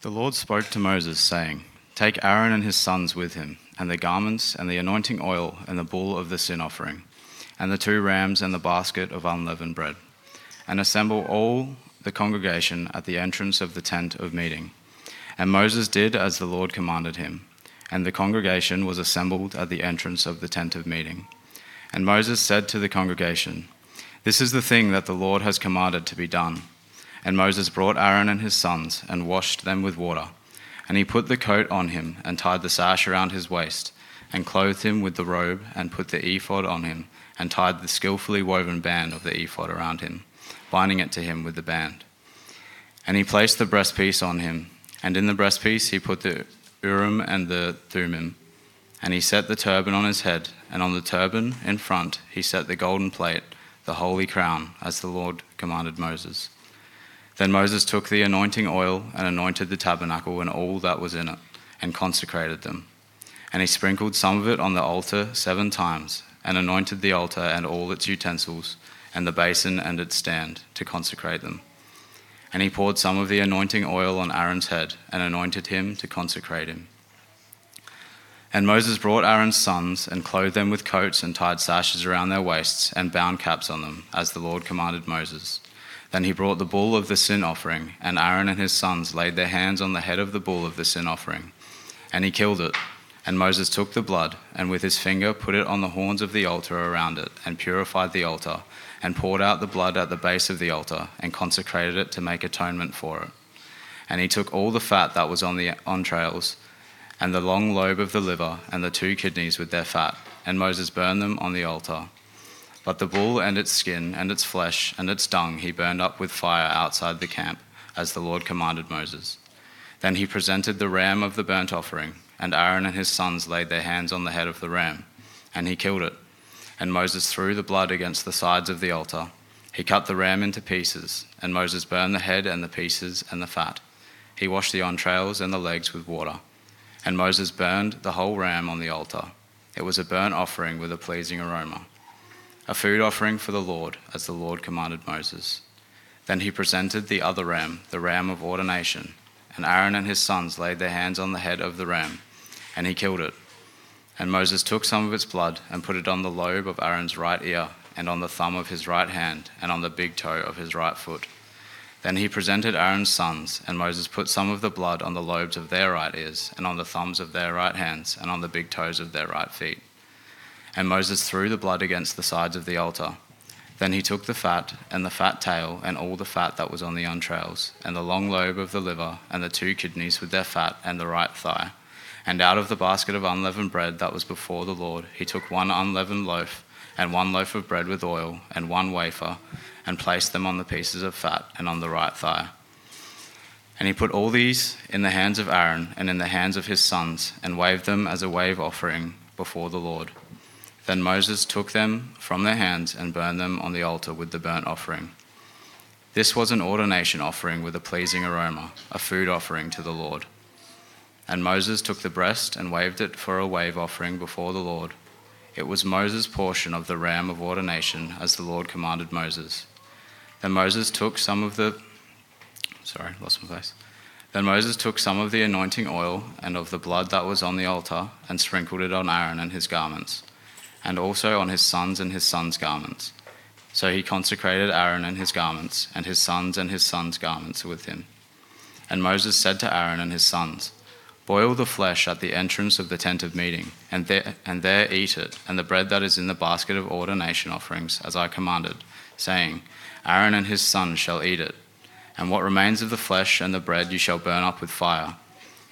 The Lord spoke to Moses, saying, Take Aaron and his sons with him, and the garments, and the anointing oil, and the bull of the sin offering, and the two rams, and the basket of unleavened bread, and assemble all the congregation at the entrance of the tent of meeting. And Moses did as the Lord commanded him, and the congregation was assembled at the entrance of the tent of meeting. And Moses said to the congregation, This is the thing that the Lord has commanded to be done. And Moses brought Aaron and his sons and washed them with water. And he put the coat on him and tied the sash around his waist and clothed him with the robe and put the ephod on him and tied the skillfully woven band of the ephod around him, binding it to him with the band. And he placed the breastpiece on him, and in the breastpiece he put the Urim and the Thummim. And he set the turban on his head, and on the turban in front he set the golden plate, the holy crown, as the Lord commanded Moses. Then Moses took the anointing oil and anointed the tabernacle and all that was in it, and consecrated them. And he sprinkled some of it on the altar seven times, and anointed the altar and all its utensils, and the basin and its stand, to consecrate them. And he poured some of the anointing oil on Aaron's head, and anointed him to consecrate him. And Moses brought Aaron's sons, and clothed them with coats, and tied sashes around their waists, and bound caps on them, as the Lord commanded Moses. Then he brought the bull of the sin offering, and Aaron and his sons laid their hands on the head of the bull of the sin offering. And he killed it. And Moses took the blood, and with his finger put it on the horns of the altar around it, and purified the altar, and poured out the blood at the base of the altar, and consecrated it to make atonement for it. And he took all the fat that was on the entrails, and the long lobe of the liver, and the two kidneys with their fat, and Moses burned them on the altar. But the bull and its skin and its flesh and its dung he burned up with fire outside the camp, as the Lord commanded Moses. Then he presented the ram of the burnt offering, and Aaron and his sons laid their hands on the head of the ram, and he killed it. And Moses threw the blood against the sides of the altar. He cut the ram into pieces, and Moses burned the head and the pieces and the fat. He washed the entrails and the legs with water. And Moses burned the whole ram on the altar. It was a burnt offering with a pleasing aroma a food offering for the Lord, as the Lord commanded Moses. Then he presented the other ram, the ram of ordination, and Aaron and his sons laid their hands on the head of the ram, and he killed it. And Moses took some of its blood and put it on the lobe of Aaron's right ear, and on the thumb of his right hand, and on the big toe of his right foot. Then he presented Aaron's sons, and Moses put some of the blood on the lobes of their right ears, and on the thumbs of their right hands, and on the big toes of their right feet. And Moses threw the blood against the sides of the altar. Then he took the fat, and the fat tail, and all the fat that was on the entrails, and the long lobe of the liver, and the two kidneys with their fat, and the right thigh. And out of the basket of unleavened bread that was before the Lord, he took one unleavened loaf, and one loaf of bread with oil, and one wafer, and placed them on the pieces of fat, and on the right thigh. And he put all these in the hands of Aaron, and in the hands of his sons, and waved them as a wave offering before the Lord. Then Moses took them from their hands and burned them on the altar with the burnt offering. This was an ordination offering with a pleasing aroma, a food offering to the Lord. And Moses took the breast and waved it for a wave offering before the Lord. It was Moses' portion of the ram of ordination, as the Lord commanded Moses. Then Moses took some of the. Sorry, lost my place. Then Moses took some of the anointing oil and of the blood that was on the altar and sprinkled it on Aaron and his garments and also on his sons and his sons' garments. So he consecrated Aaron and his garments, and his sons and his sons' garments with him. And Moses said to Aaron and his sons, Boil the flesh at the entrance of the tent of meeting, and there, and there eat it, and the bread that is in the basket of ordination offerings, as I commanded, saying, Aaron and his sons shall eat it. And what remains of the flesh and the bread you shall burn up with fire.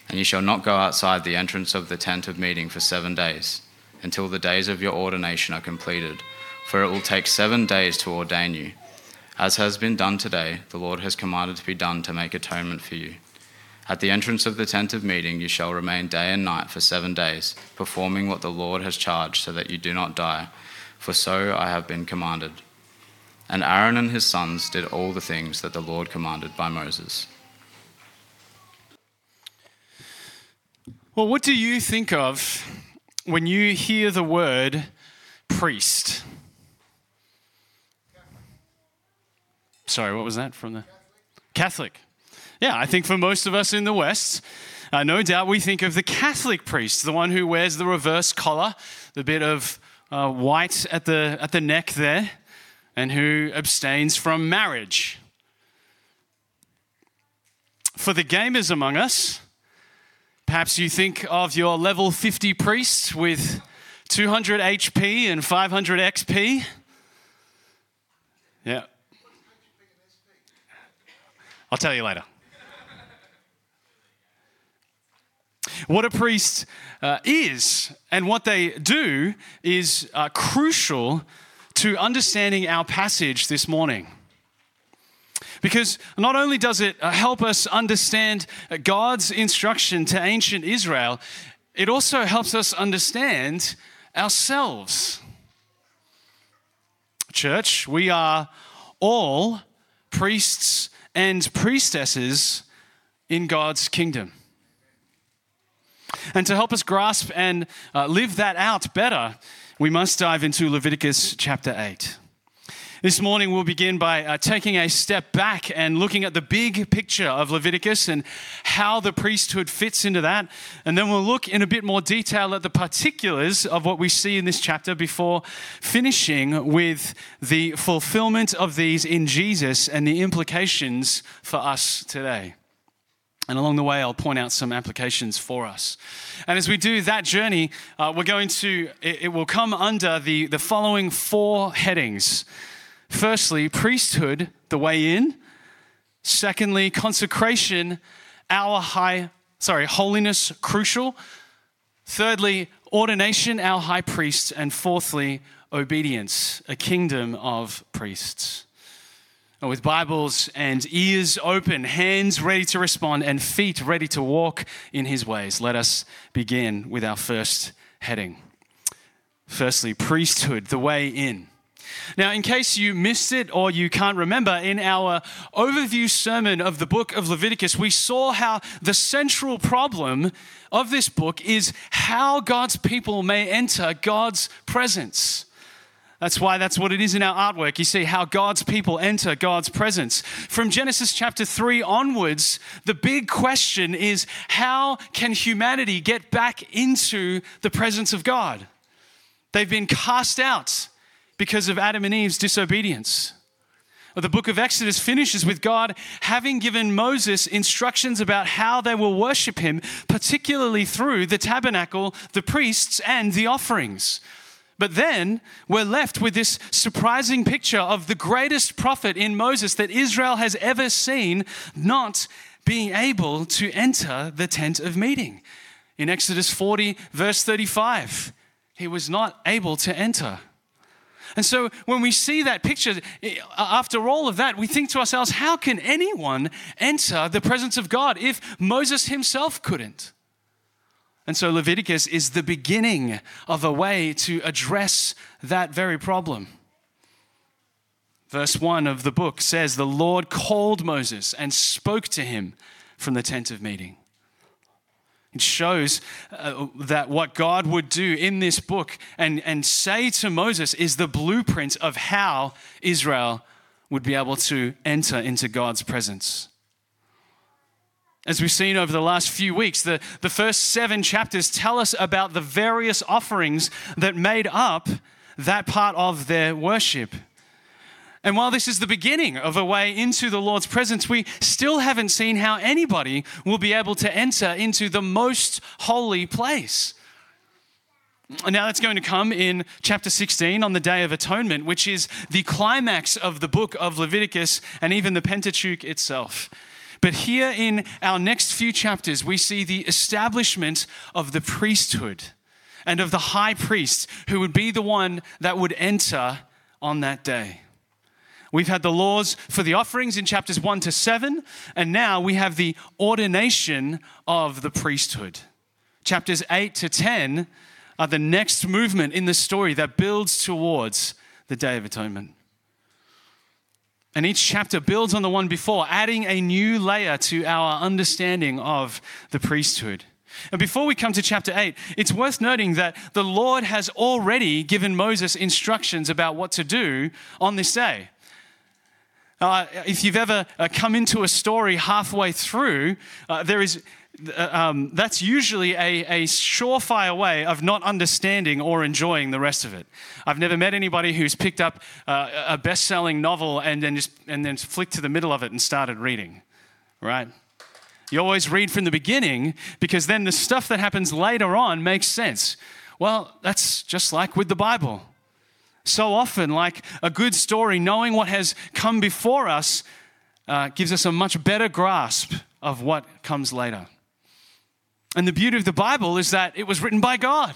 And you shall not go outside the entrance of the tent of meeting for seven days until the days of your ordination are completed, for it will take seven days to ordain you. As has been done today, the Lord has commanded to be done to make atonement for you. At the entrance of the tent of meeting, you shall remain day and night for seven days, performing what the Lord has charged, so that you do not die, for so I have been commanded. And Aaron and his sons did all the things that the Lord commanded by Moses. Well, what do you think of when you hear the word priest. Sorry, what was that from the Catholic? Yeah, I think for most of us in the West, uh, no doubt we think of the Catholic priest, the one who wears the reverse collar, the bit of uh, white at the, at the neck there, and who abstains from marriage. For the gamers among us, perhaps you think of your level 50 priest with 200 HP and 500 XP. Yeah. I'll tell you later. What a priest uh, is and what they do is uh, crucial to understanding our passage this morning. Because not only does it uh, help us understand God's instruction to ancient Israel, it also helps us understand ourselves. Church, we are all priests and priestesses in God's kingdom. And to help us grasp and uh, live that out better, we must dive into Leviticus chapter 8. This morning, we'll begin by uh, taking a step back and looking at the big picture of Leviticus and how the priesthood fits into that. And then we'll look in a bit more detail at the particulars of what we see in this chapter before finishing with the fulfillment of these in Jesus and the implications for us today. And along the way, I'll point out some applications for us. And as we do that journey, uh, we're going to, it, it will come under the, the following four headings. Firstly, priesthood, the way in. Secondly, consecration, our high, sorry, holiness, crucial. Thirdly, ordination, our high priest. And fourthly, obedience, a kingdom of priests with Bibles and ears open, hands ready to respond, and feet ready to walk in His ways, let us begin with our first heading. Firstly, priesthood, the way in. Now, in case you missed it or you can't remember, in our overview sermon of the book of Leviticus, we saw how the central problem of this book is how God's people may enter God's presence. That's why that's what it is in our artwork. You see how God's people enter God's presence. From Genesis chapter 3 onwards, the big question is how can humanity get back into the presence of God? They've been cast out because of Adam and Eve's disobedience. The book of Exodus finishes with God having given Moses instructions about how they will worship him, particularly through the tabernacle, the priests, and the offerings. But then we're left with this surprising picture of the greatest prophet in Moses that Israel has ever seen not being able to enter the tent of meeting. In Exodus 40, verse 35, he was not able to enter. And so when we see that picture, eh, after all of that, we think to ourselves, how can anyone enter the presence of God if Moses himself couldn't? And so Leviticus is the beginning of a way to address that very problem. Verse 1 of the book says, The Lord called Moses and spoke to him from the tent of meeting. It shows uh, that what God would do in this book and, and say to Moses is the blueprint of how Israel would be able to enter into God's presence. As we've seen over the last few weeks, the, the first seven chapters tell us about the various offerings that made up that part of their worship. And while this is the beginning of a way into the Lord's presence, we still haven't seen how anybody will be able to enter into the most holy place. Now, that's going to come in chapter 16 on the Day of Atonement, which is the climax of the book of Leviticus and even the Pentateuch itself. But here in our next few chapters, we see the establishment of the priesthood and of the high priest who would be the one that would enter on that day. We've had the laws for the offerings in chapters 1 to 7, and now we have the ordination of the priesthood. Chapters 8 to 10 are the next movement in the story that builds towards the Day of Atonement. And each chapter builds on the one before, adding a new layer to our understanding of the priesthood. And before we come to chapter 8, it's worth noting that the Lord has already given Moses instructions about what to do on this day. Uh, if you've ever uh, come into a story halfway through, uh, there is uh, um, that's usually a, a surefire way of not understanding or enjoying the rest of it. I've never met anybody who's picked up uh, a best-selling novel and then just and then flicked to the middle of it and started reading, right? You always read from the beginning because then the stuff that happens later on makes sense. Well, that's just like with the Bible. So often, like a good story, knowing what has come before us uh, gives us a much better grasp of what comes later. And the beauty of the Bible is that it was written by God.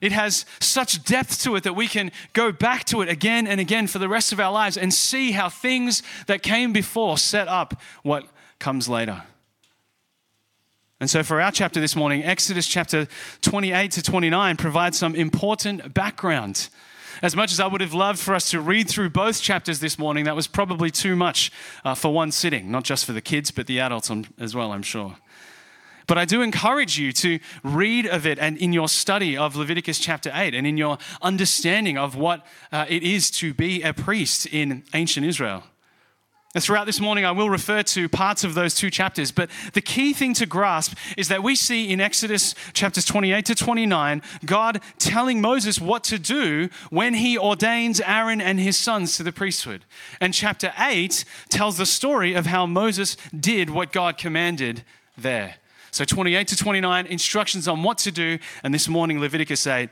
It has such depth to it that we can go back to it again and again for the rest of our lives and see how things that came before set up what comes later. And so, for our chapter this morning, Exodus chapter 28 to 29 provides some important background as much as I would have loved for us to read through both chapters this morning, that was probably too much uh, for one sitting, not just for the kids, but the adults as well, I'm sure. But I do encourage you to read of it and in your study of Leviticus chapter 8 and in your understanding of what uh, it is to be a priest in ancient Israel. Throughout this morning, I will refer to parts of those two chapters, but the key thing to grasp is that we see in Exodus chapters 28 to 29, God telling Moses what to do when he ordains Aaron and his sons to the priesthood. And chapter 8 tells the story of how Moses did what God commanded there. So 28 to 29, instructions on what to do, and this morning, Leviticus 8,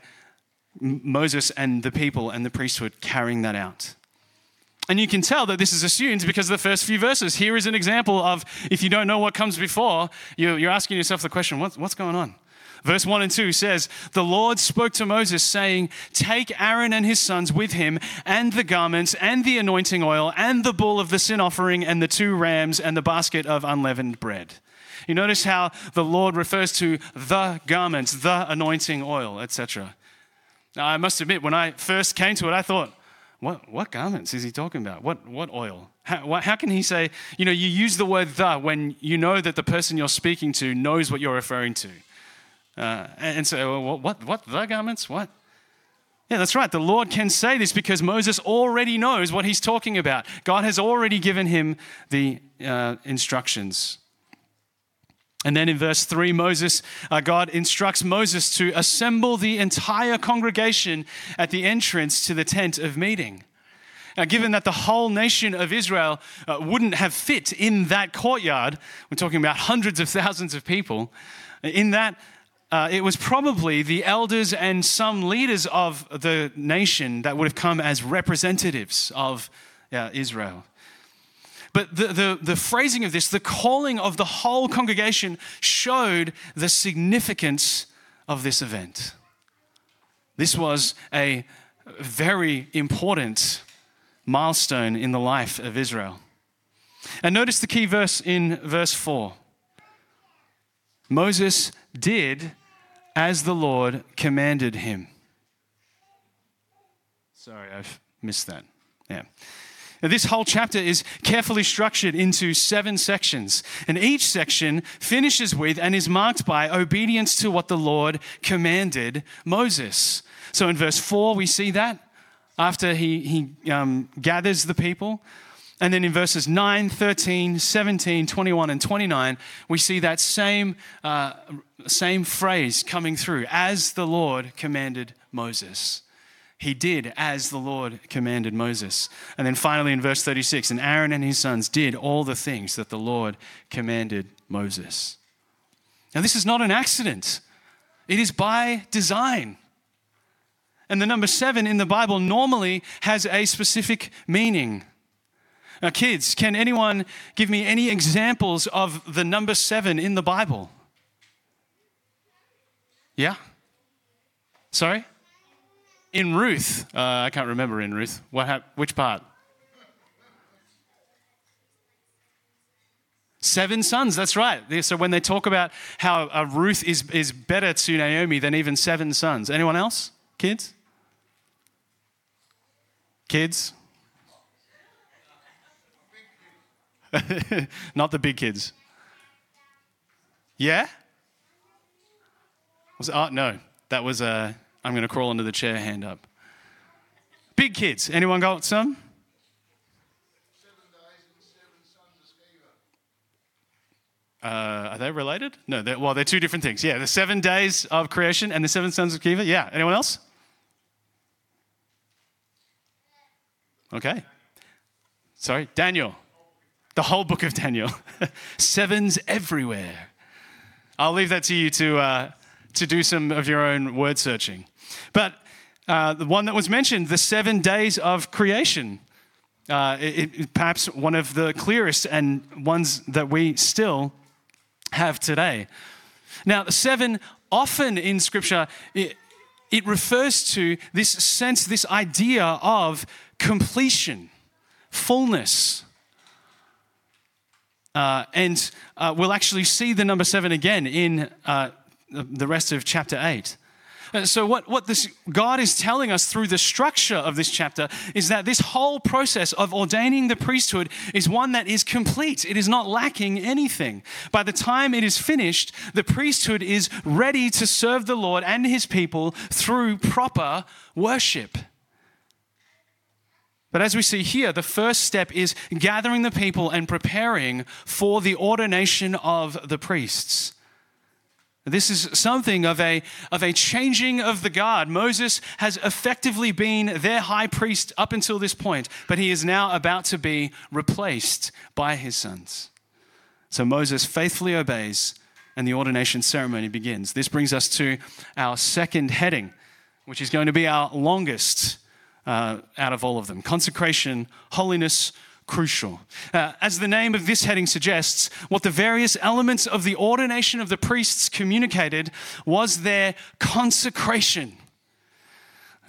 Moses and the people and the priesthood carrying that out. And you can tell that this is assumed because of the first few verses. Here is an example of if you don't know what comes before, you're asking yourself the question what's going on? Verse 1 and 2 says, The Lord spoke to Moses, saying, Take Aaron and his sons with him, and the garments, and the anointing oil, and the bull of the sin offering, and the two rams, and the basket of unleavened bread. You notice how the Lord refers to the garments, the anointing oil, etc. Now, I must admit, when I first came to it, I thought, what, what garments is he talking about? What, what oil? How, what, how can he say, you know, you use the word the when you know that the person you're speaking to knows what you're referring to? Uh, and so, well, what, what, the garments? What? Yeah, that's right. The Lord can say this because Moses already knows what he's talking about. God has already given him the uh, instructions. And then in verse 3, Moses, uh, God instructs Moses to assemble the entire congregation at the entrance to the tent of meeting. Now, given that the whole nation of Israel uh, wouldn't have fit in that courtyard, we're talking about hundreds of thousands of people, in that uh, it was probably the elders and some leaders of the nation that would have come as representatives of uh, Israel. But the, the, the phrasing of this, the calling of the whole congregation, showed the significance of this event. This was a very important milestone in the life of Israel. And notice the key verse in verse 4 Moses did as the Lord commanded him. Sorry, I've missed that. Yeah. Now, this whole chapter is carefully structured into seven sections, and each section finishes with and is marked by obedience to what the Lord commanded Moses. So in verse 4, we see that after he, he um, gathers the people. And then in verses 9, 13, 17, 21, and 29, we see that same, uh, same phrase coming through as the Lord commanded Moses he did as the Lord commanded Moses. And then finally in verse 36, and Aaron and his sons did all the things that the Lord commanded Moses. Now, this is not an accident, it is by design. And the number seven in the Bible normally has a specific meaning. Now, kids, can anyone give me any examples of the number seven in the Bible? Yeah? Sorry? In Ruth, uh, I can't remember in Ruth. What hap- which part? Seven sons, that's right. So when they talk about how uh, Ruth is, is better to Naomi than even seven sons. Anyone else? Kids? Kids? Not the big kids. Yeah? Was it, oh, no. That was, uh, I'm going to crawl under the chair, hand up. Big kids. Anyone got some? Uh, are they related? No, they're, well, they're two different things. Yeah, the seven days of creation and the seven sons of Sceva. Yeah, anyone else? Okay. Sorry, Daniel. The whole book of Daniel. Sevens everywhere. I'll leave that to you to, uh, to do some of your own word searching. But uh, the one that was mentioned, the seven days of creation, uh, it, it, perhaps one of the clearest and ones that we still have today. Now, the seven often in Scripture, it, it refers to this sense, this idea of completion, fullness. Uh, and uh, we'll actually see the number seven again in uh, the rest of chapter 8. Uh, so, what, what this God is telling us through the structure of this chapter is that this whole process of ordaining the priesthood is one that is complete. It is not lacking anything. By the time it is finished, the priesthood is ready to serve the Lord and his people through proper worship. But as we see here, the first step is gathering the people and preparing for the ordination of the priests. This is something of a, of a changing of the guard. Moses has effectively been their high priest up until this point, but he is now about to be replaced by his sons. So Moses faithfully obeys, and the ordination ceremony begins. This brings us to our second heading, which is going to be our longest uh, out of all of them consecration, holiness, crucial. Uh, as the name of this heading suggests, what the various elements of the ordination of the priests communicated was their consecration.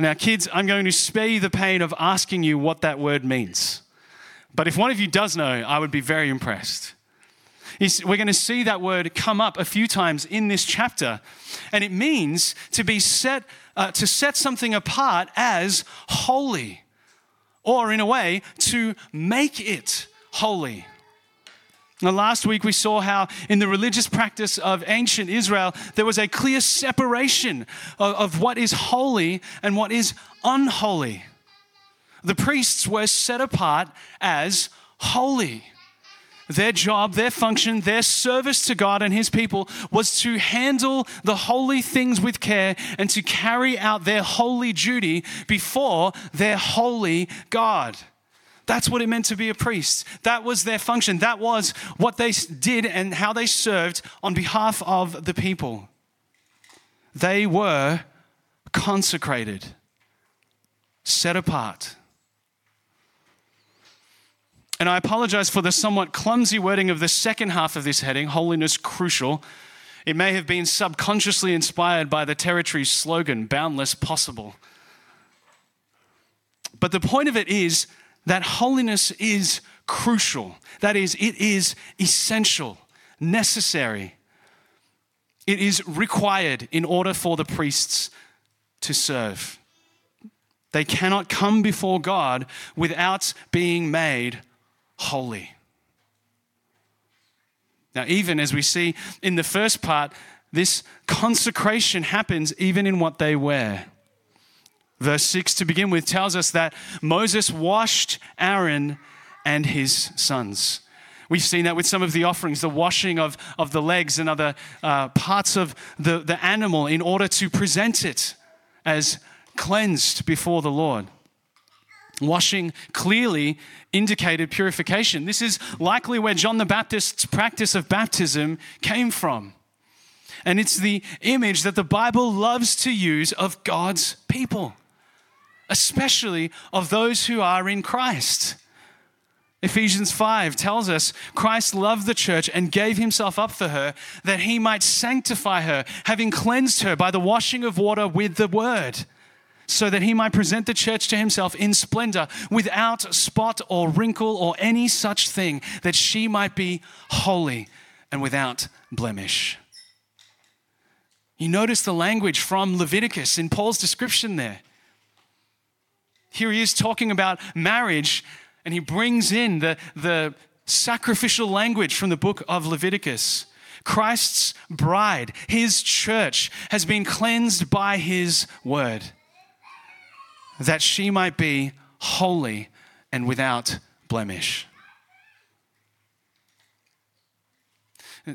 Now, kids, I'm going to spare you the pain of asking you what that word means. But if one of you does know, I would be very impressed. We're going to see that word come up a few times in this chapter, and it means to be set, uh, to set something apart as holy or in a way, to make it holy. Now, last week we saw how in the religious practice of ancient Israel, there was a clear separation of, of what is holy and what is unholy. The priests were set apart as holy. Their job, their function, their service to God and His people was to handle the holy things with care and to carry out their holy duty before their holy God. That's what it meant to be a priest. That was their function. That was what they did and how they served on behalf of the people. They were consecrated, set apart. And I apologize for the somewhat clumsy wording of the second half of this heading, Holiness Crucial. It may have been subconsciously inspired by the territory's slogan, Boundless Possible. But the point of it is that holiness is crucial. That is, it is essential, necessary. It is required in order for the priests to serve. They cannot come before God without being made holy. Now, even as we see in the first part, this consecration happens even in what they wear. Verse 6 to begin with tells us that Moses washed Aaron and his sons. We've seen that with some of the offerings, the washing of, of the legs and other uh, parts of the, the animal in order to present it as cleansed before the Lord. Washing clearly indicated purification. This is likely where John the Baptist's practice of baptism came from. And it's the image that the Bible loves to use of God's people, especially of those who are in Christ. Ephesians 5 tells us Christ loved the church and gave himself up for her that he might sanctify her, having cleansed her by the washing of water with the word so that he might present the church to himself in splendor, without spot or wrinkle or any such thing, that she might be holy and without blemish. You notice the language from Leviticus in Paul's description there. Here he is talking about marriage, and he brings in the, the sacrificial language from the book of Leviticus. Christ's bride, his church, has been cleansed by his word that she might be holy and without blemish.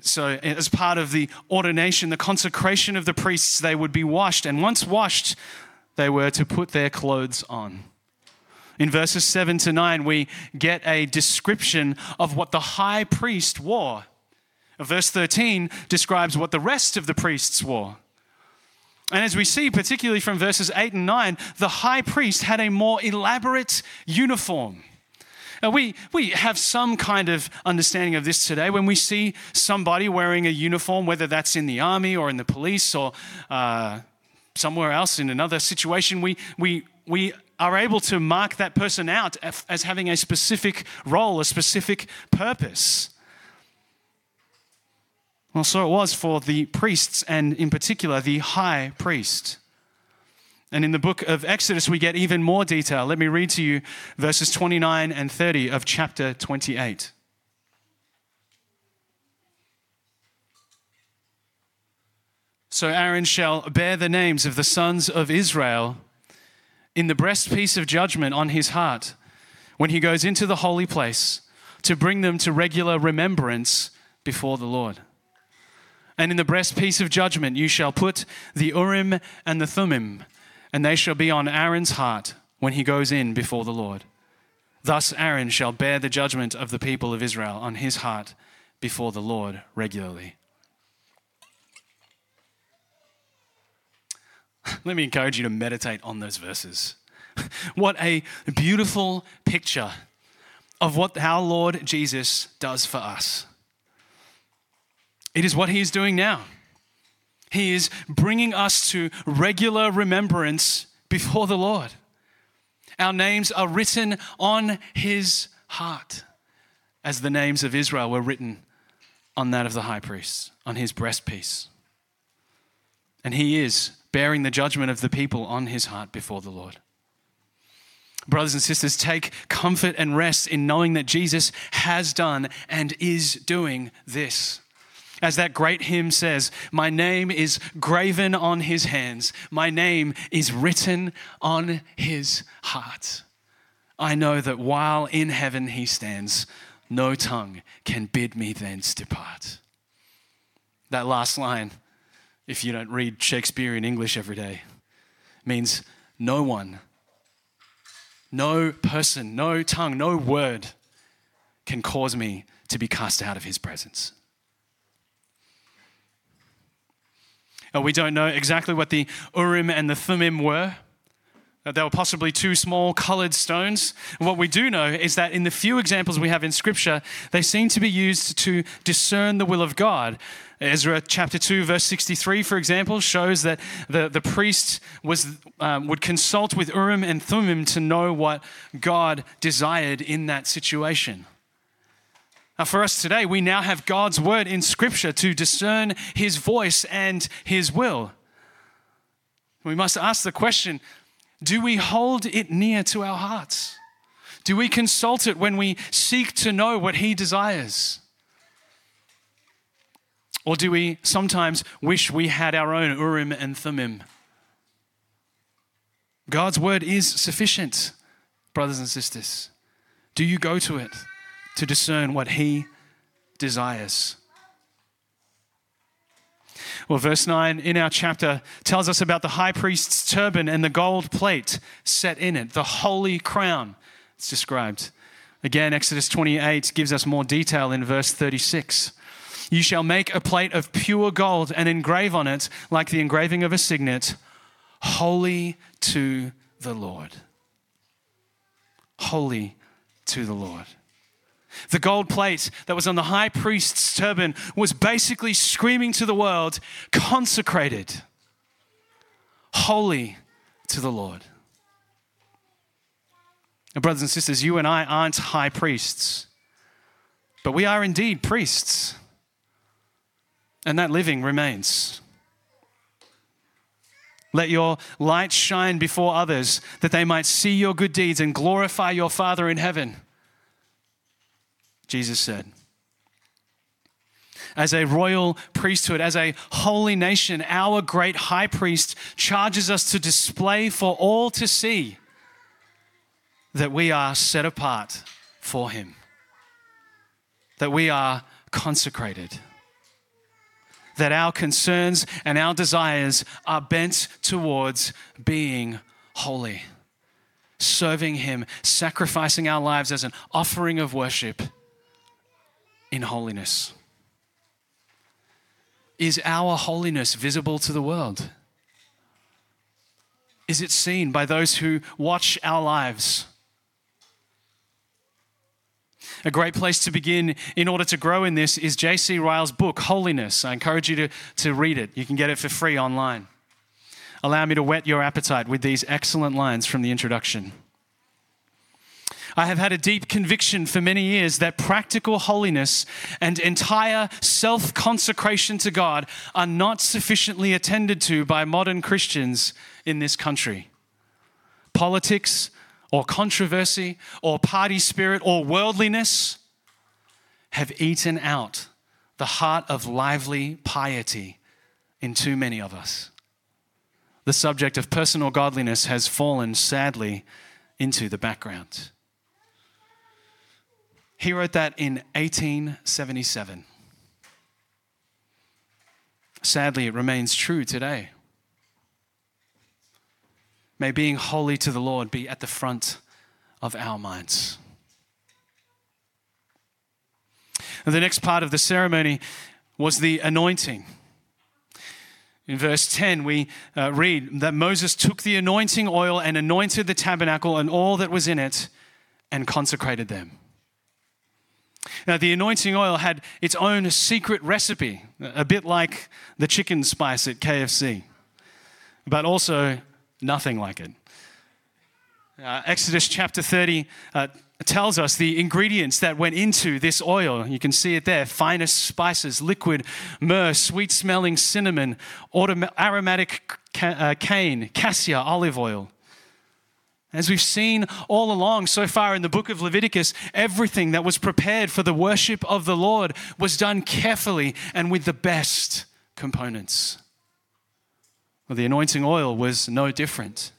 So, as part of the ordination, the consecration of the priests, they would be washed. And once washed, they were to put their clothes on. In verses 7 to 9, we get a description of what the high priest wore. Verse 13 describes what the rest of the priests wore. And as we see, particularly from verses 8 and 9, the high priest had a more elaborate uniform. Now, we, we have some kind of understanding of this today when we see somebody wearing a uniform, whether that's in the army or in the police or uh, somewhere else in another situation, we, we, we are able to mark that person out as having a specific role, a specific purpose. Well, so it was for the priests, and in particular, the high priest. And in the book of Exodus, we get even more detail. Let me read to you verses 29 and 30 of chapter 28. So Aaron shall bear the names of the sons of Israel in the breastpiece of judgment on his heart when he goes into the holy place to bring them to regular remembrance before the Lord. And in the breastpiece of judgment you shall put the Urim and the Thummim, and they shall be on Aaron's heart when he goes in before the Lord. Thus Aaron shall bear the judgment of the people of Israel on his heart before the Lord regularly. Let me encourage you to meditate on those verses. what a beautiful picture of what our Lord Jesus does for us. It is what he is doing now. He is bringing us to regular remembrance before the Lord. Our names are written on his heart, as the names of Israel were written on that of the high priest, on his breastpiece. And he is bearing the judgment of the people on his heart before the Lord. Brothers and sisters, take comfort and rest in knowing that Jesus has done and is doing this. As that great hymn says, My name is graven on his hands, my name is written on his heart. I know that while in heaven he stands, no tongue can bid me thence depart. That last line, if you don't read Shakespeare in English every day, means no one, no person, no tongue, no word can cause me to be cast out of his presence. We don't know exactly what the Urim and the Thummim were. They were possibly two small colored stones. what we do know is that in the few examples we have in Scripture, they seem to be used to discern the will of God. Ezra chapter 2, verse 63, for example, shows that the, the priest was, um, would consult with Urim and Thummim to know what God desired in that situation. Now, for us today, we now have God's word in Scripture to discern His voice and His will. We must ask the question do we hold it near to our hearts? Do we consult it when we seek to know what He desires? Or do we sometimes wish we had our own Urim and Thummim? God's word is sufficient, brothers and sisters. Do you go to it? To discern what he desires. Well, verse 9 in our chapter tells us about the high priest's turban and the gold plate set in it, the holy crown. It's described. Again, Exodus 28 gives us more detail in verse 36. You shall make a plate of pure gold and engrave on it, like the engraving of a signet, holy to the Lord. Holy to the Lord. The gold plate that was on the high priest's turban was basically screaming to the world consecrated, holy to the Lord. And, brothers and sisters, you and I aren't high priests, but we are indeed priests. And that living remains. Let your light shine before others that they might see your good deeds and glorify your Father in heaven. Jesus said. As a royal priesthood, as a holy nation, our great high priest charges us to display for all to see that we are set apart for him, that we are consecrated. that our concerns and our desires are bent towards being holy, serving Him, sacrificing our lives as an offering of worship in holiness. Is our holiness visible to the world? Is it seen by those who watch our lives? A great place to begin in order to grow in this is J.C. Ryle's book, Holiness. I encourage you to, to read it. You can get it for free online. Allow me to whet your appetite with these excellent lines from the introduction. I have had a deep conviction for many years that practical holiness and entire self consecration to God are not sufficiently attended to by modern Christians in this country. Politics or controversy or party spirit or worldliness have eaten out the heart of lively piety in too many of us. The subject of personal godliness has fallen sadly into the background. He wrote that in 1877. Sadly, it remains true today. May being holy to the Lord be at the front of our minds. And the next part of the ceremony was the anointing. In verse 10, we uh, read that Moses took the anointing oil and anointed the tabernacle and all that was in it and consecrated them. Now, the anointing oil had its own secret recipe, a bit like the chicken spice at KFC, but also nothing like it. Uh, Exodus chapter 30 uh, tells us the ingredients that went into this oil. You can see it there finest spices, liquid myrrh, sweet smelling cinnamon, aromatic uh, cane, cassia, olive oil. As we've seen all along so far in the book of Leviticus, everything that was prepared for the worship of the Lord was done carefully and with the best components. Well, the anointing oil was no different.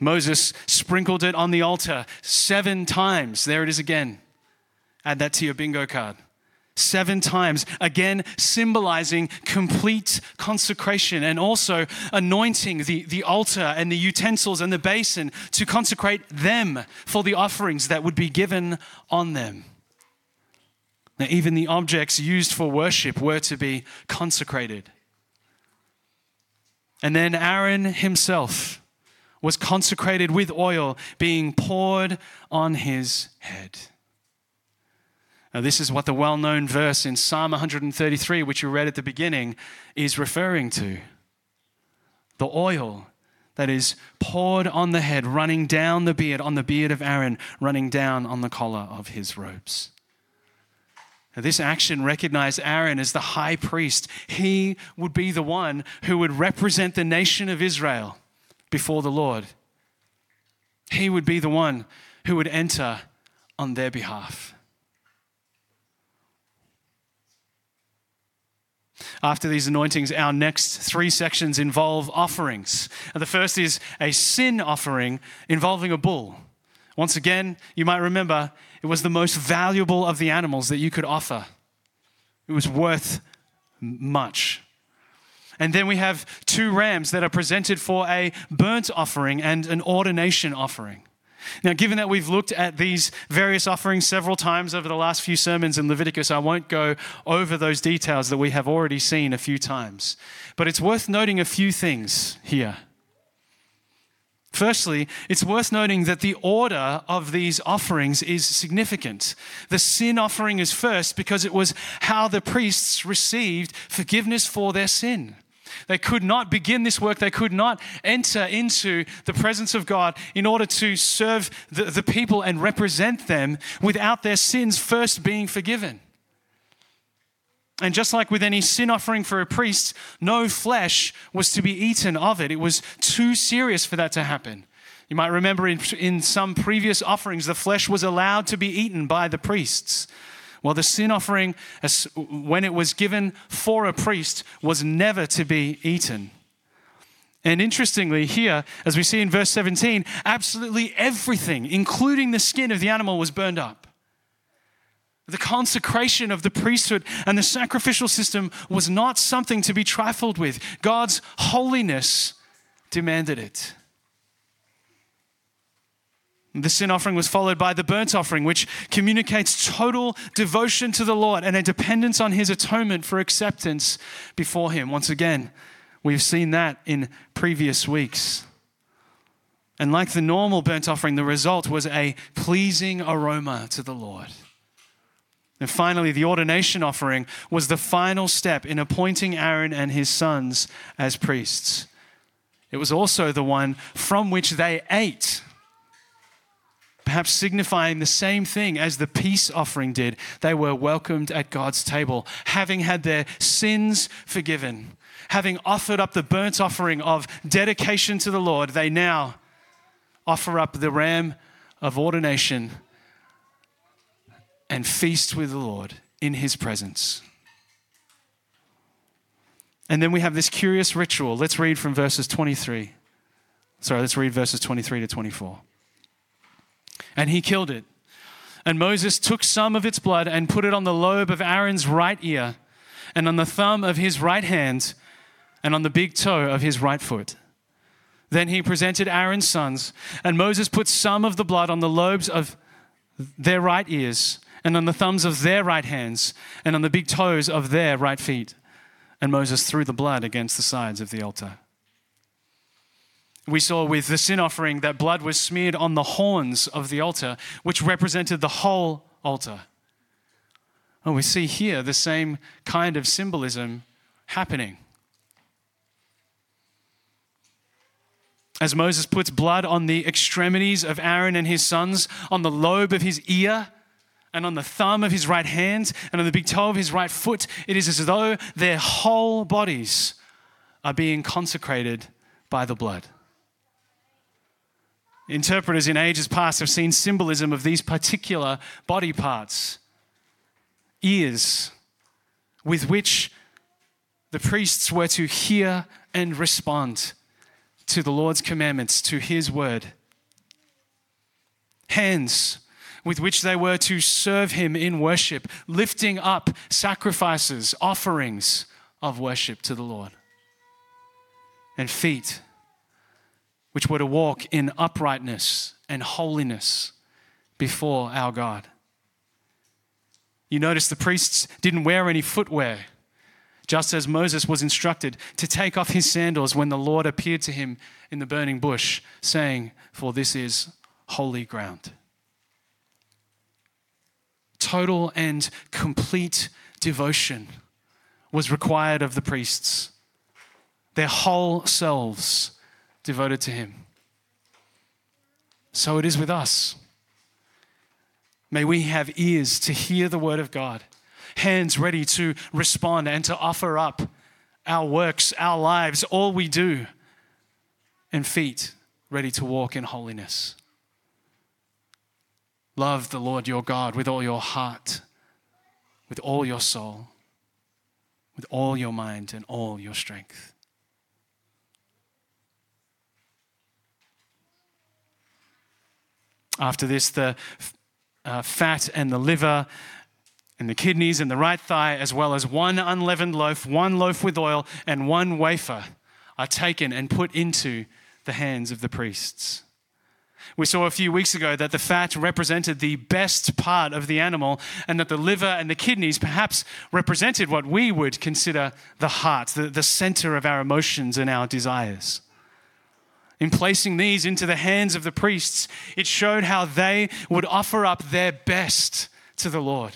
Moses sprinkled it on the altar seven times. There it is again. Add that to your bingo card seven times, again symbolizing complete consecration and also anointing the, the altar and the utensils and the basin to consecrate them for the offerings that would be given on them. Now, even the objects used for worship were to be consecrated. And then Aaron himself was consecrated with oil being poured on his head. Now, this is what the well known verse in Psalm 133, which you read at the beginning, is referring to. The oil that is poured on the head, running down the beard, on the beard of Aaron, running down on the collar of his robes. Now, this action recognized Aaron as the high priest. He would be the one who would represent the nation of Israel before the Lord. He would be the one who would enter on their behalf. After these anointings, our next three sections involve offerings. The first is a sin offering involving a bull. Once again, you might remember it was the most valuable of the animals that you could offer, it was worth much. And then we have two rams that are presented for a burnt offering and an ordination offering. Now, given that we've looked at these various offerings several times over the last few sermons in Leviticus, I won't go over those details that we have already seen a few times. But it's worth noting a few things here. Firstly, it's worth noting that the order of these offerings is significant. The sin offering is first because it was how the priests received forgiveness for their sin. They could not begin this work. They could not enter into the presence of God in order to serve the, the people and represent them without their sins first being forgiven. And just like with any sin offering for a priest, no flesh was to be eaten of it. It was too serious for that to happen. You might remember in, in some previous offerings, the flesh was allowed to be eaten by the priests. Well, the sin offering, when it was given for a priest, was never to be eaten. And interestingly, here, as we see in verse 17, absolutely everything, including the skin of the animal, was burned up. The consecration of the priesthood and the sacrificial system was not something to be trifled with. God's holiness demanded it. The sin offering was followed by the burnt offering, which communicates total devotion to the Lord and a dependence on his atonement for acceptance before him. Once again, we've seen that in previous weeks. And like the normal burnt offering, the result was a pleasing aroma to the Lord. And finally, the ordination offering was the final step in appointing Aaron and his sons as priests. It was also the one from which they ate perhaps signifying the same thing as the peace offering did. They were welcomed at God's table, having had their sins forgiven, having offered up the burnt offering of dedication to the Lord, they now offer up the ram of ordination and feast with the Lord in his presence. And then we have this curious ritual. Let's read from verses 23. Sorry, let's read verses 23 to 24 and he killed it. And Moses took some of its blood and put it on the lobe of Aaron's right ear, and on the thumb of his right hand, and on the big toe of his right foot. Then he presented Aaron's sons, and Moses put some of the blood on the lobes of their right ears, and on the thumbs of their right hands, and on the big toes of their right feet. And Moses threw the blood against the sides of the altar. We saw with the sin offering that blood was smeared on the horns of the altar, which represented the whole altar. And we see here the same kind of symbolism happening. As Moses puts blood on the extremities of Aaron and his sons, on the lobe of his ear, and on the thumb of his right hand, and on the big toe of his right foot, it is as though their whole bodies are being consecrated by the blood. Interpreters in ages past have seen symbolism of these particular body parts ears, with which the priests were to hear and respond to the Lord's commandments, to his word. Hands, with which they were to serve him in worship, lifting up sacrifices, offerings of worship to the Lord. And feet, which were to walk in uprightness and holiness before our God. You notice the priests didn't wear any footwear, just as Moses was instructed to take off his sandals when the Lord appeared to him in the burning bush, saying, For this is holy ground. Total and complete devotion was required of the priests. Their whole selves devoted to Him. So it is with us. May we have ears to hear the word of God, hands ready to respond and to offer up our works, our lives, all we do, and feet ready to walk in holiness. Love the Lord your God with all your heart, with all your soul, with all your mind, and all your strength. After this, the uh, fat and the liver and the kidneys and the right thigh, as well as one unleavened loaf, one loaf with oil, and one wafer, are taken and put into the hands of the priests. We saw a few weeks ago that the fat represented the best part of the animal, and that the liver and the kidneys perhaps represented what we would consider the heart, the, the center of our emotions and our desires. In placing these into the hands of the priests, it showed how they would offer up their best to the Lord.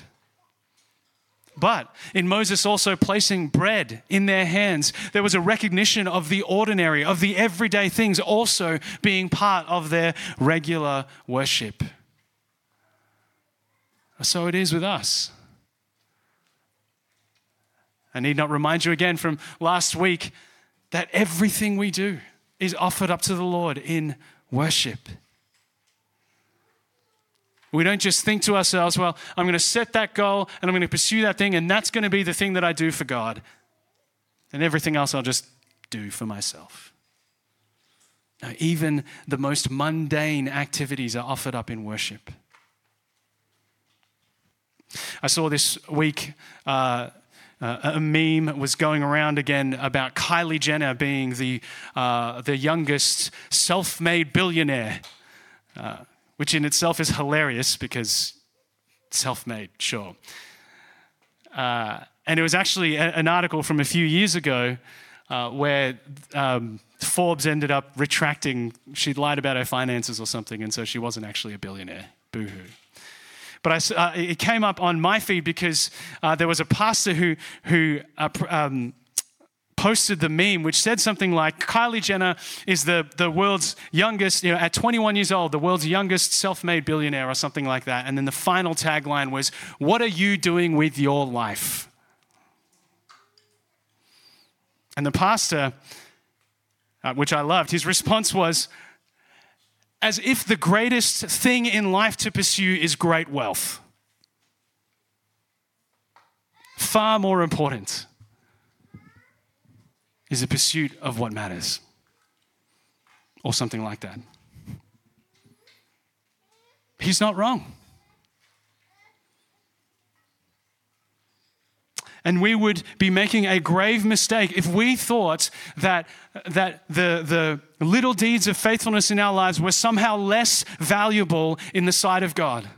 But in Moses also placing bread in their hands, there was a recognition of the ordinary, of the everyday things also being part of their regular worship. So it is with us. I need not remind you again from last week that everything we do, is offered up to the Lord in worship. We don't just think to ourselves, well, I'm going to set that goal and I'm going to pursue that thing, and that's going to be the thing that I do for God. And everything else I'll just do for myself. Now, even the most mundane activities are offered up in worship. I saw this week uh, uh, a meme was going around again about Kylie Jenner being the, uh, the youngest self made billionaire, uh, which in itself is hilarious because self made, sure. Uh, and it was actually a, an article from a few years ago uh, where um, Forbes ended up retracting, she'd lied about her finances or something, and so she wasn't actually a billionaire. Boo hoo. But I, uh, it came up on my feed because uh, there was a pastor who, who uh, um, posted the meme, which said something like Kylie Jenner is the, the world's youngest, you know, at 21 years old, the world's youngest self made billionaire, or something like that. And then the final tagline was, What are you doing with your life? And the pastor, uh, which I loved, his response was, as if the greatest thing in life to pursue is great wealth. Far more important is the pursuit of what matters, or something like that. He's not wrong. And we would be making a grave mistake if we thought that, that the, the little deeds of faithfulness in our lives were somehow less valuable in the sight of God.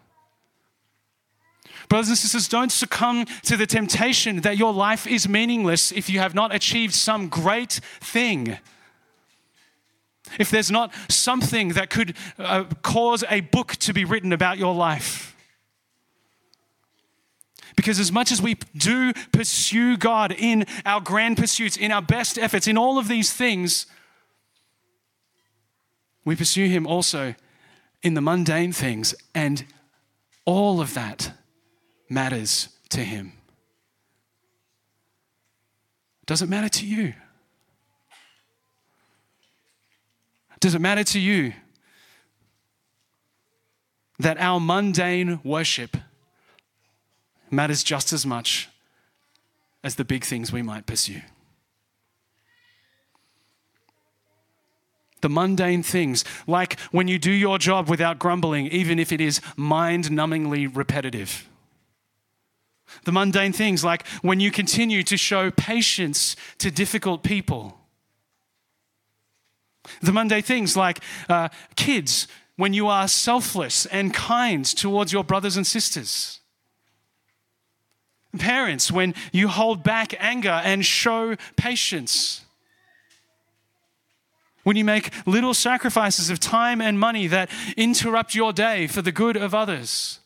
Brothers and sisters, don't succumb to the temptation that your life is meaningless if you have not achieved some great thing. If there's not something that could uh, cause a book to be written about your life. Because as much as we do pursue God in our grand pursuits, in our best efforts, in all of these things, we pursue Him also in the mundane things, and all of that matters to Him. Does it matter to you? Does it matter to you that our mundane worship matters just as much as the big things we might pursue. The mundane things, like when you do your job without grumbling, even if it is mind numbingly repetitive. The mundane things, like when you continue to show patience to difficult people. The mundane things, like uh, kids, when you are selfless and kind towards your brothers and sisters. Parents, when you hold back anger and show patience. When you make little sacrifices of time and money that interrupt your day for the good of others.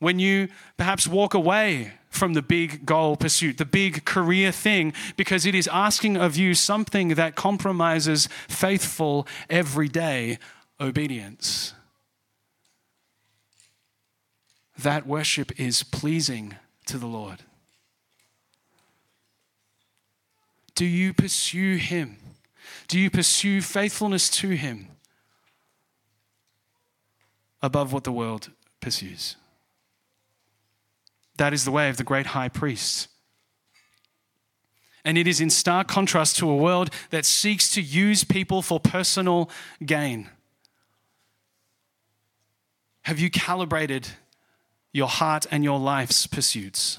When you perhaps walk away from the big goal pursuit, the big career thing, because it is asking of you something that compromises faithful, everyday obedience that worship is pleasing to the Lord? Do you pursue Him? Do you pursue faithfulness to Him above what the world pursues? That is the way of the great high priest. And it is in stark contrast to a world that seeks to use people for personal gain. Have you calibrated your heart and your life's pursuits.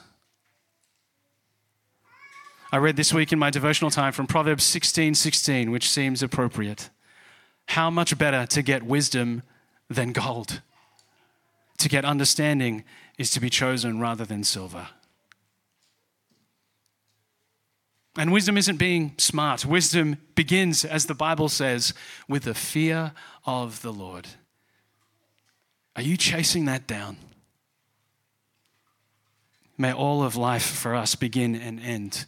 I read this week in my devotional time from Proverbs 16 16, which seems appropriate. How much better to get wisdom than gold? To get understanding is to be chosen rather than silver. And wisdom isn't being smart. Wisdom begins, as the Bible says, with the fear of the Lord. Are you chasing that down? May all of life for us begin and end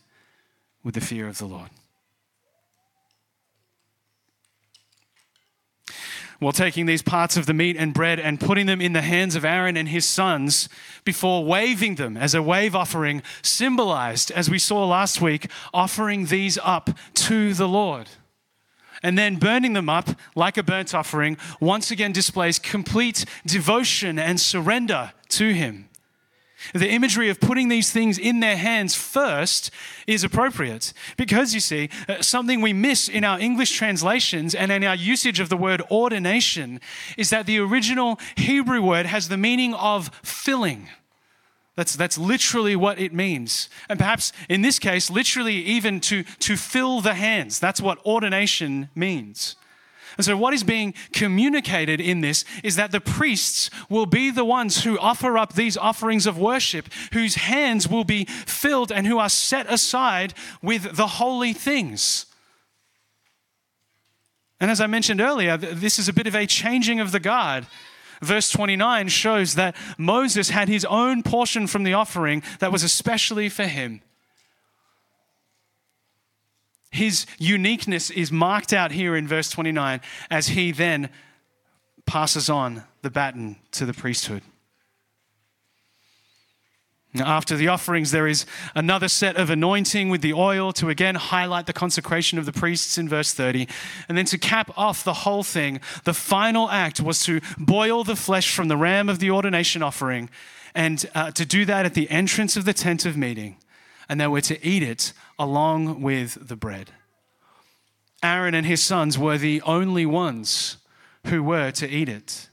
with the fear of the Lord. While taking these parts of the meat and bread and putting them in the hands of Aaron and his sons before waving them as a wave offering, symbolized, as we saw last week, offering these up to the Lord. And then burning them up like a burnt offering once again displays complete devotion and surrender to Him. The imagery of putting these things in their hands first is appropriate because you see, uh, something we miss in our English translations and in our usage of the word ordination is that the original Hebrew word has the meaning of filling. That's, that's literally what it means. And perhaps in this case, literally even to, to fill the hands. That's what ordination means. And so, what is being communicated in this is that the priests will be the ones who offer up these offerings of worship, whose hands will be filled and who are set aside with the holy things. And as I mentioned earlier, this is a bit of a changing of the guard. Verse 29 shows that Moses had his own portion from the offering that was especially for him. His uniqueness is marked out here in verse 29 as he then passes on the baton to the priesthood. After the offerings, there is another set of anointing with the oil to again highlight the consecration of the priests in verse 30. And then to cap off the whole thing, the final act was to boil the flesh from the ram of the ordination offering and uh, to do that at the entrance of the tent of meeting. And they were to eat it along with the bread. Aaron and his sons were the only ones who were to eat it.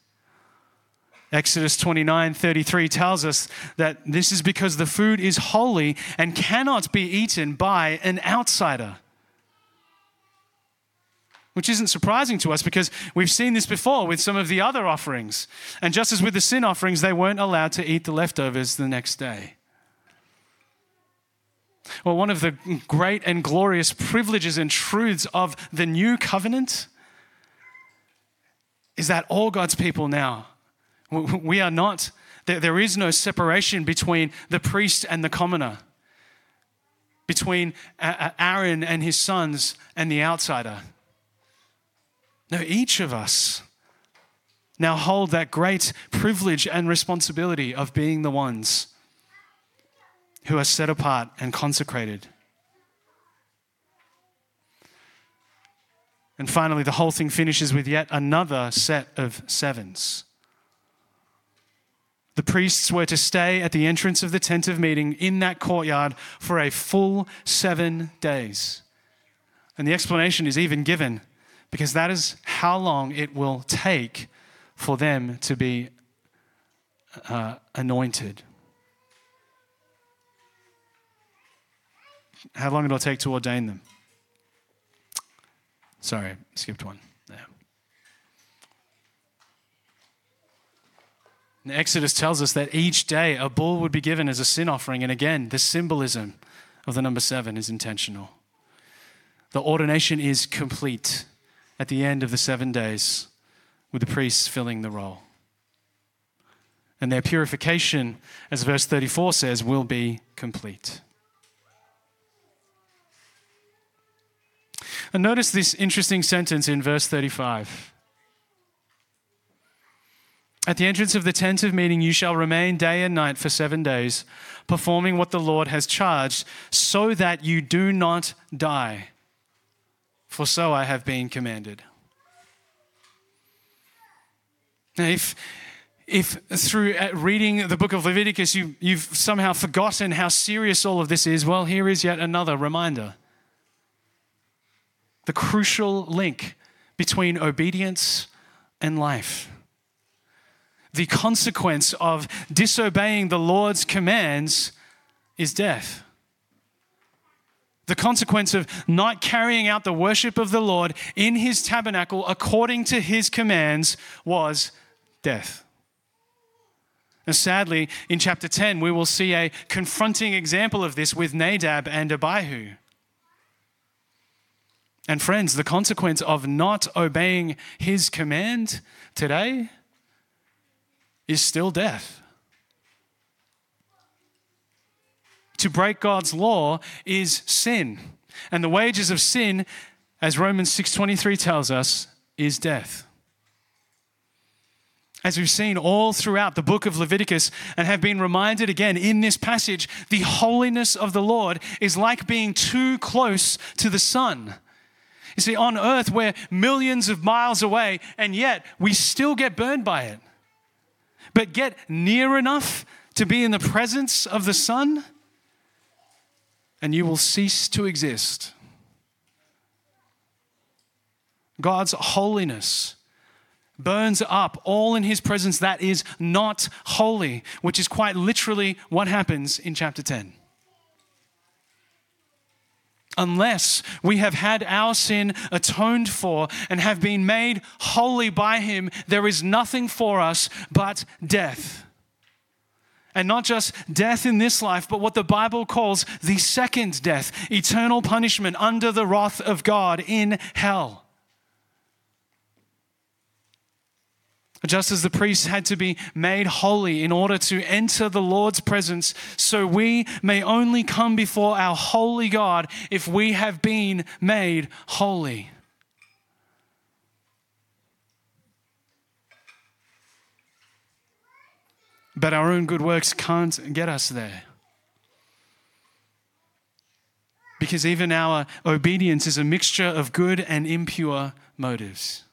Exodus 29 33 tells us that this is because the food is holy and cannot be eaten by an outsider. Which isn't surprising to us because we've seen this before with some of the other offerings. And just as with the sin offerings, they weren't allowed to eat the leftovers the next day. Well, one of the great and glorious privileges and truths of the new covenant is that all God's people now, we are not, there is no separation between the priest and the commoner, between Aaron and his sons and the outsider. No, each of us now hold that great privilege and responsibility of being the ones who are set apart and consecrated. And finally, the whole thing finishes with yet another set of sevens. The priests were to stay at the entrance of the tent of meeting in that courtyard for a full seven days. And the explanation is even given because that is how long it will take for them to be uh, anointed. How long it'll take to ordain them? Sorry, skipped one. Yeah. Exodus tells us that each day a bull would be given as a sin offering. And again, the symbolism of the number seven is intentional. The ordination is complete at the end of the seven days with the priests filling the role. And their purification, as verse 34 says, will be complete. And notice this interesting sentence in verse 35. At the entrance of the tent of meeting, you shall remain day and night for seven days, performing what the Lord has charged, so that you do not die. For so I have been commanded. Now, if, if through uh, reading the book of Leviticus you, you've somehow forgotten how serious all of this is, well, here is yet another reminder the crucial link between obedience and life. The consequence of disobeying the Lord's commands is death. The consequence of not carrying out the worship of the Lord in his tabernacle according to his commands was death. And sadly, in chapter 10, we will see a confronting example of this with Nadab and Abihu. And friends, the consequence of not obeying his command today is still death. To break God's law is sin. And the wages of sin, as Romans 6:23 tells us, is death. As we've seen all throughout the book of Leviticus and have been reminded again in this passage, the holiness of the Lord is like being too close to the sun. You see, on earth, we're millions of miles away, and yet we still get burned by it. But get near enough to be in the presence of the sun, and you will cease to exist. God's holiness burns up all in his presence that is not holy, which is quite literally what happens in chapter 10. Unless we have had our sin atoned for and have been made holy by him, there is nothing for us but death. And not just death in this life, but what the Bible calls the second death eternal punishment under the wrath of God in hell. Just as the priests had to be made holy in order to enter the Lord's presence, so we may only come before our holy God if we have been made holy. But our own good works can't get us there. Because even our obedience is a mixture of good and impure motives.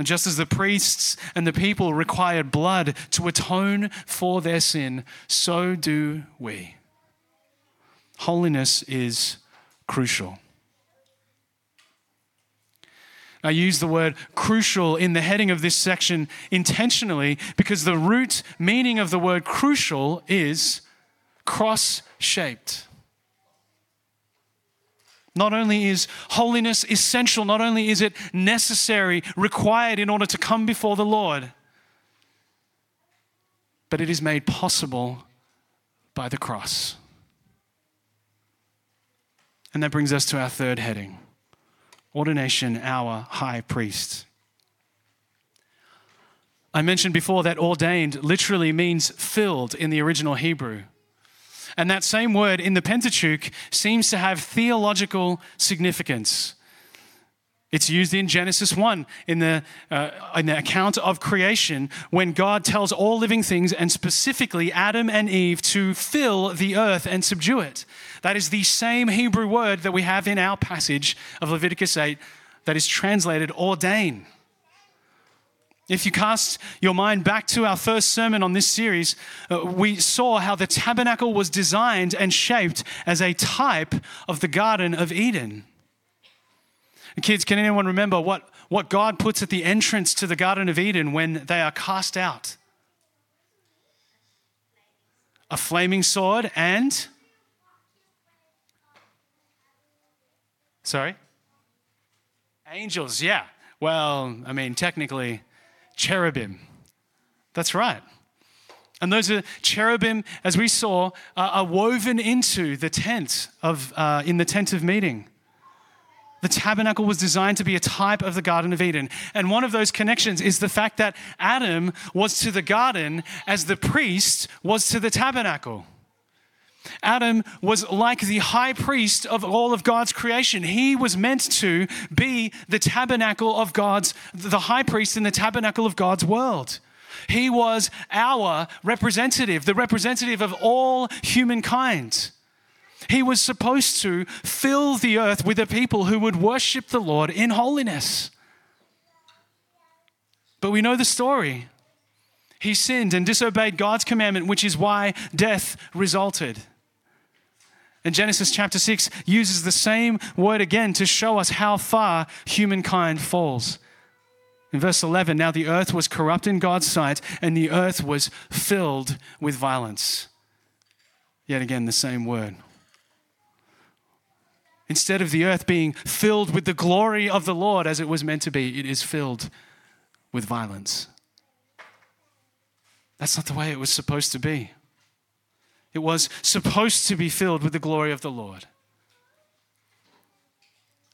And just as the priests and the people required blood to atone for their sin, so do we. Holiness is crucial. I use the word crucial in the heading of this section intentionally because the root meaning of the word crucial is cross shaped. Not only is holiness essential, not only is it necessary, required in order to come before the Lord, but it is made possible by the cross. And that brings us to our third heading ordination, our high priest. I mentioned before that ordained literally means filled in the original Hebrew. And that same word in the Pentateuch seems to have theological significance. It's used in Genesis 1 in the, uh, in the account of creation when God tells all living things, and specifically Adam and Eve, to fill the earth and subdue it. That is the same Hebrew word that we have in our passage of Leviticus 8 that is translated ordain. If you cast your mind back to our first sermon on this series, uh, we saw how the tabernacle was designed and shaped as a type of the Garden of Eden. Kids, can anyone remember what, what God puts at the entrance to the Garden of Eden when they are cast out? A flaming sword and. Sorry? Angels, yeah. Well, I mean, technically, cherubim. That's right. And those are cherubim, as we saw, are woven into the tent of, uh, in the tent of meeting. The tabernacle was designed to be a type of the Garden of Eden. And one of those connections is the fact that Adam was to the garden as the priest was to the tabernacle. Adam was like the high priest of all of God's creation. He was meant to be the tabernacle of God's, the high priest in the tabernacle of God's world. He was our representative, the representative of all humankind. He was supposed to fill the earth with a people who would worship the Lord in holiness. But we know the story. He sinned and disobeyed God's commandment, which is why death resulted. And Genesis chapter 6 uses the same word again to show us how far humankind falls. In verse 11, now the earth was corrupt in God's sight, and the earth was filled with violence. Yet again, the same word. Instead of the earth being filled with the glory of the Lord as it was meant to be, it is filled with violence. That's not the way it was supposed to be. It was supposed to be filled with the glory of the Lord.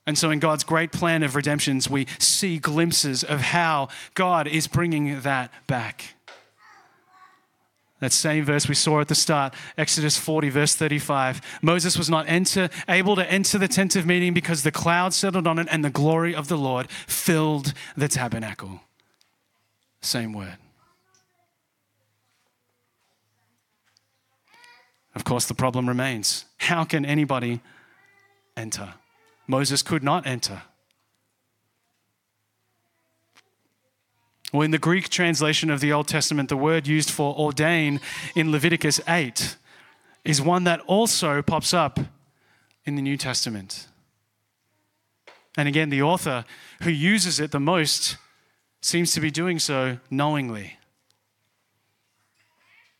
And so, in God's great plan of redemptions, we see glimpses of how God is bringing that back. That same verse we saw at the start, Exodus 40, verse 35. Moses was not enter, able to enter the tent of meeting because the cloud settled on it and the glory of the Lord filled the tabernacle. Same word. Of course, the problem remains how can anybody enter? Moses could not enter. Well, in the Greek translation of the Old Testament, the word used for ordain in Leviticus 8 is one that also pops up in the New Testament. And again, the author who uses it the most seems to be doing so knowingly.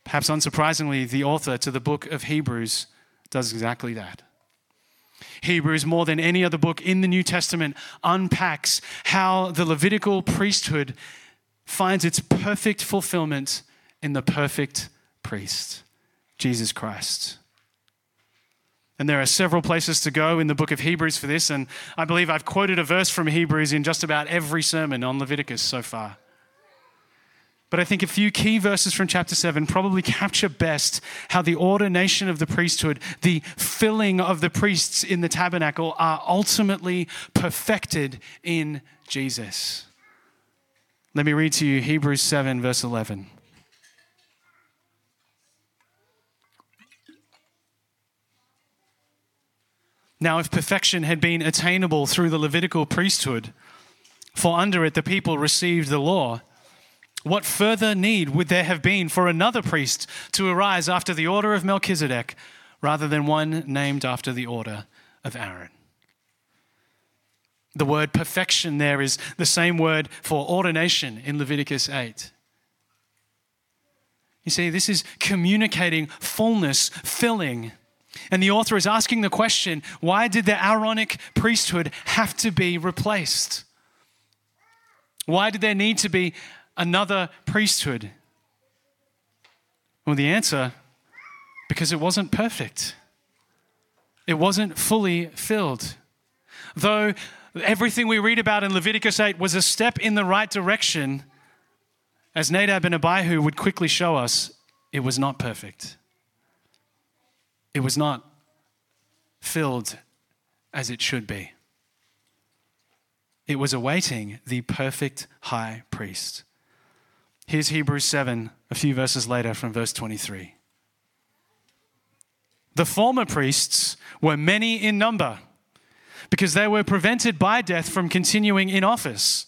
Perhaps unsurprisingly, the author to the book of Hebrews does exactly that. Hebrews, more than any other book in the New Testament, unpacks how the Levitical priesthood finds its perfect fulfillment in the perfect priest, Jesus Christ. And there are several places to go in the book of Hebrews for this, and I believe I've quoted a verse from Hebrews in just about every sermon on Leviticus so far. But I think a few key verses from chapter 7 probably capture best how the ordination of the priesthood, the filling of the priests in the tabernacle, are ultimately perfected in Jesus. Let me read to you Hebrews 7, verse 11. Now, if perfection had been attainable through the Levitical priesthood, for under it the people received the law, what further need would there have been for another priest to arise after the order of Melchizedek rather than one named after the order of Aaron? The word perfection there is the same word for ordination in Leviticus 8. You see, this is communicating fullness, filling and the author is asking the question why did the Aaronic priesthood have to be replaced? Why did there need to be another priesthood? Well, the answer because it wasn't perfect, it wasn't fully filled. Though everything we read about in Leviticus 8 was a step in the right direction, as Nadab and Abihu would quickly show us, it was not perfect it was not filled as it should be. It was awaiting the perfect high priest. Here's Hebrews 7, a few verses later from verse 23. The former priests were many in number because they were prevented by death from continuing in office.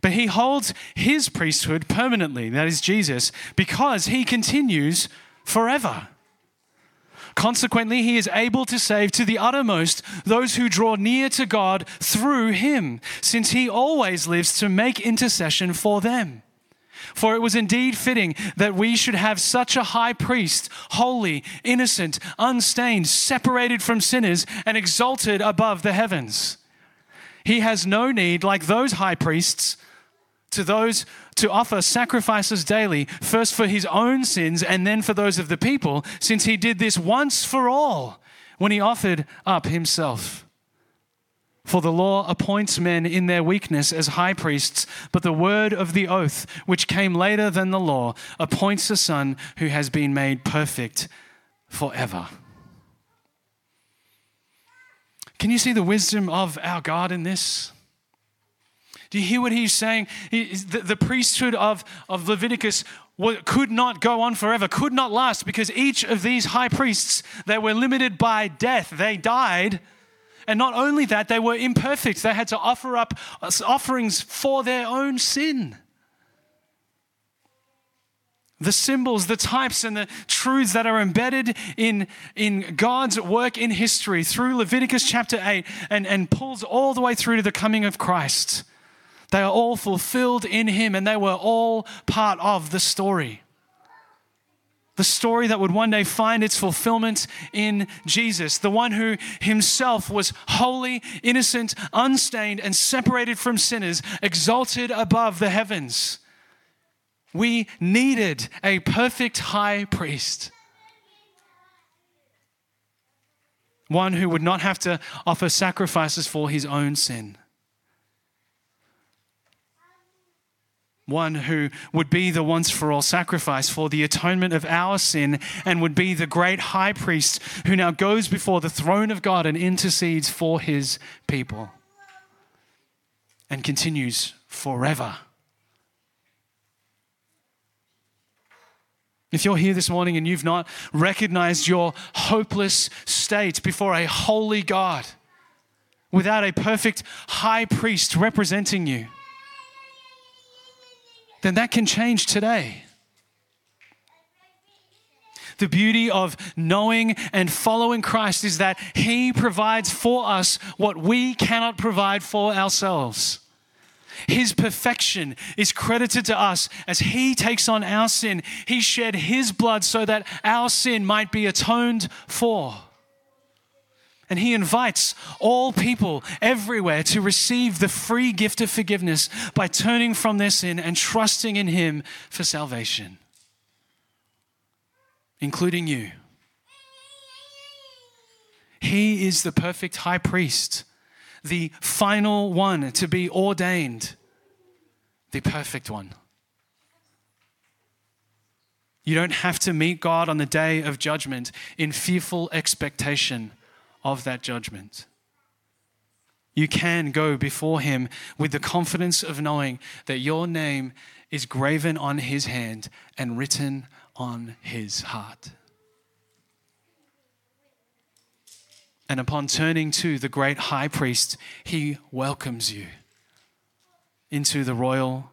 But he holds his priesthood permanently, that is Jesus, because he continues forever. Consequently, he is able to save to the uttermost those who draw near to God through him, since he always lives to make intercession for them. For it was indeed fitting that we should have such a high priest, holy, innocent, unstained, separated from sinners, and exalted above the heavens. He has no need, like those high priests, to those to offer sacrifices daily, first for his own sins and then for those of the people, since he did this once for all when he offered up himself. For the law appoints men in their weakness as high priests, but the word of the oath, which came later than the law, appoints a son who has been made perfect forever. Can you see the wisdom of our God in this? Do you hear what he's saying? The, priesthood of, of Leviticus could not go on forever, could not last, because each of these high priests, they were limited by death. They died. And not only that, they were imperfect. They had to offer up uh, offerings for their own sin. The symbols, the types, and the truths that are embedded in, in God's work in history through Leviticus chapter 8 and, and pulls all the way through to the coming of Christ they are all fulfilled in him, and they were all part of the story. The story that would one day find its fulfillment in Jesus, the one who himself was holy, innocent, unstained, and separated from sinners, exalted above the heavens. We needed a perfect high priest. One who would not have to offer sacrifices for his own sin. One who would be the once for all sacrifice for the atonement of our sin and would be the great high priest who now goes before the throne of God and intercedes for his people and continues forever. If you're here this morning and you've not recognized your hopeless state before a holy God without a perfect high priest representing you, then that can change today. The beauty of knowing and following Christ is that He provides for us what we cannot provide for ourselves. His perfection is credited to us as He takes on our sin. He shed His blood so that our sin might be atoned for. And He invites all people everywhere to receive the free gift of forgiveness by turning from their sin and trusting in Him for salvation including you. He is the perfect high priest, the final one to be ordained, the perfect one. You don't have to meet God on the day of judgment in fearful expectation of that judgment. You can go before Him with the confidence of knowing that your name is graven on His hand and written on his heart. And upon turning to the great high priest, he welcomes you into the royal,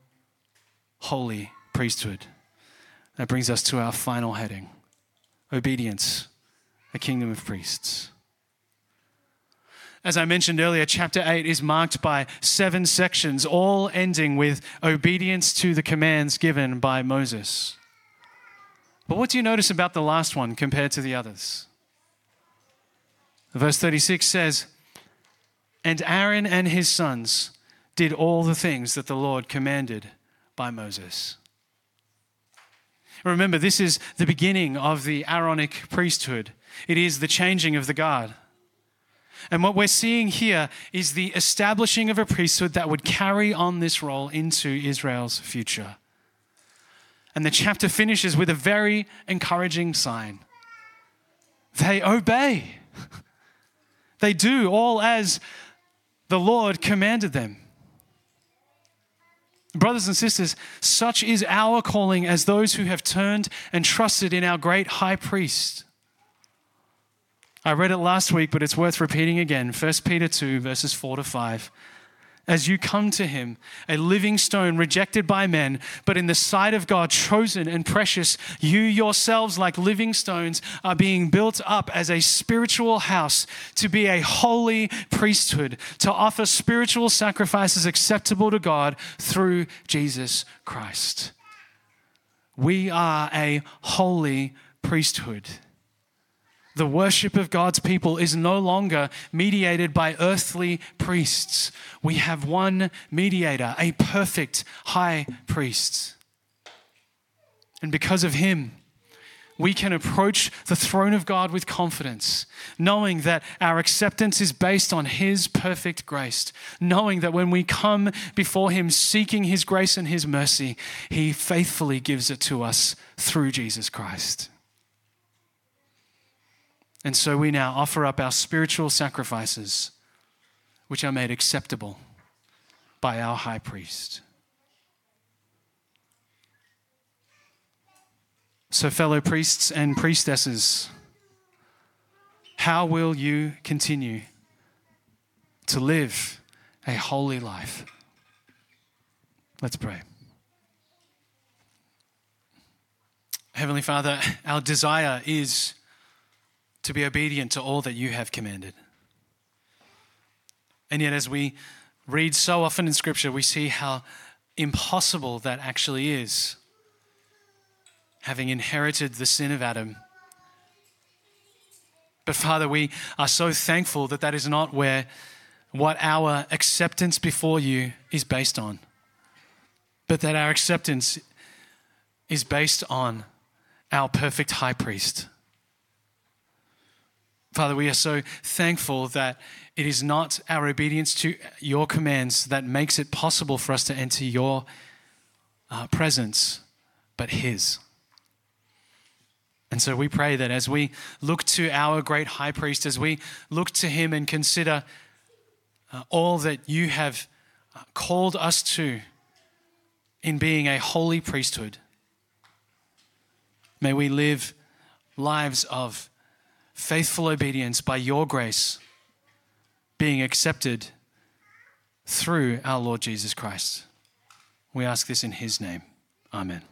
holy priesthood. That brings us to our final heading obedience, a kingdom of priests. As I mentioned earlier, chapter 8 is marked by seven sections, all ending with obedience to the commands given by Moses. But what do you notice about the last one compared to the others? Verse 36 says, And Aaron and his sons did all the things that the Lord commanded by Moses. Remember, this is the beginning of the Aaronic priesthood. It is the changing of the guard. And what we're seeing here is the establishing of a priesthood that would carry on this role into Israel's future. And the chapter finishes with a very encouraging sign they obey, they do all as the Lord commanded them. Brothers and sisters, such is our calling as those who have turned and trusted in our great high priest. I read it last week, but it's worth repeating again. 1 Peter 2, verses 4 to 5 as you come to him, a living stone rejected by men, but in the sight of God, chosen and precious, you yourselves, like living stones, are being built up as a spiritual house to be a holy priesthood, to offer spiritual sacrifices acceptable to God through Jesus Christ. We are a holy priesthood. The worship of God's people is no longer mediated by earthly priests. We have one mediator, a perfect high priest. And because of him, we can approach the throne of God with confidence, knowing that our acceptance is based on His perfect grace, knowing that when we come before Him seeking His grace and His mercy, He faithfully gives it to us through Jesus Christ. And so we now offer up our spiritual sacrifices, which are made acceptable by our high priest. So, fellow priests and priestesses, how will you continue to live a holy life? Let's pray. Heavenly Father, our desire is to be obedient to all that you have commanded. And yet, as we read so often in Scripture, we see how impossible that actually is. Having inherited the sin of Adam. But Father, we are so thankful that that is not where what our acceptance before you is based on, but that our acceptance is based on our perfect high priest Father, we are so thankful that it is not our obedience to your commands that makes it possible for us to enter your uh, presence, but His. And so we pray that as we look to our great high priest, as we look to him and consider uh, all that you have uh, called us to in being a holy priesthood, may we live lives of faithful obedience by your grace being accepted through our Lord Jesus Christ. We ask this in his name. Amen.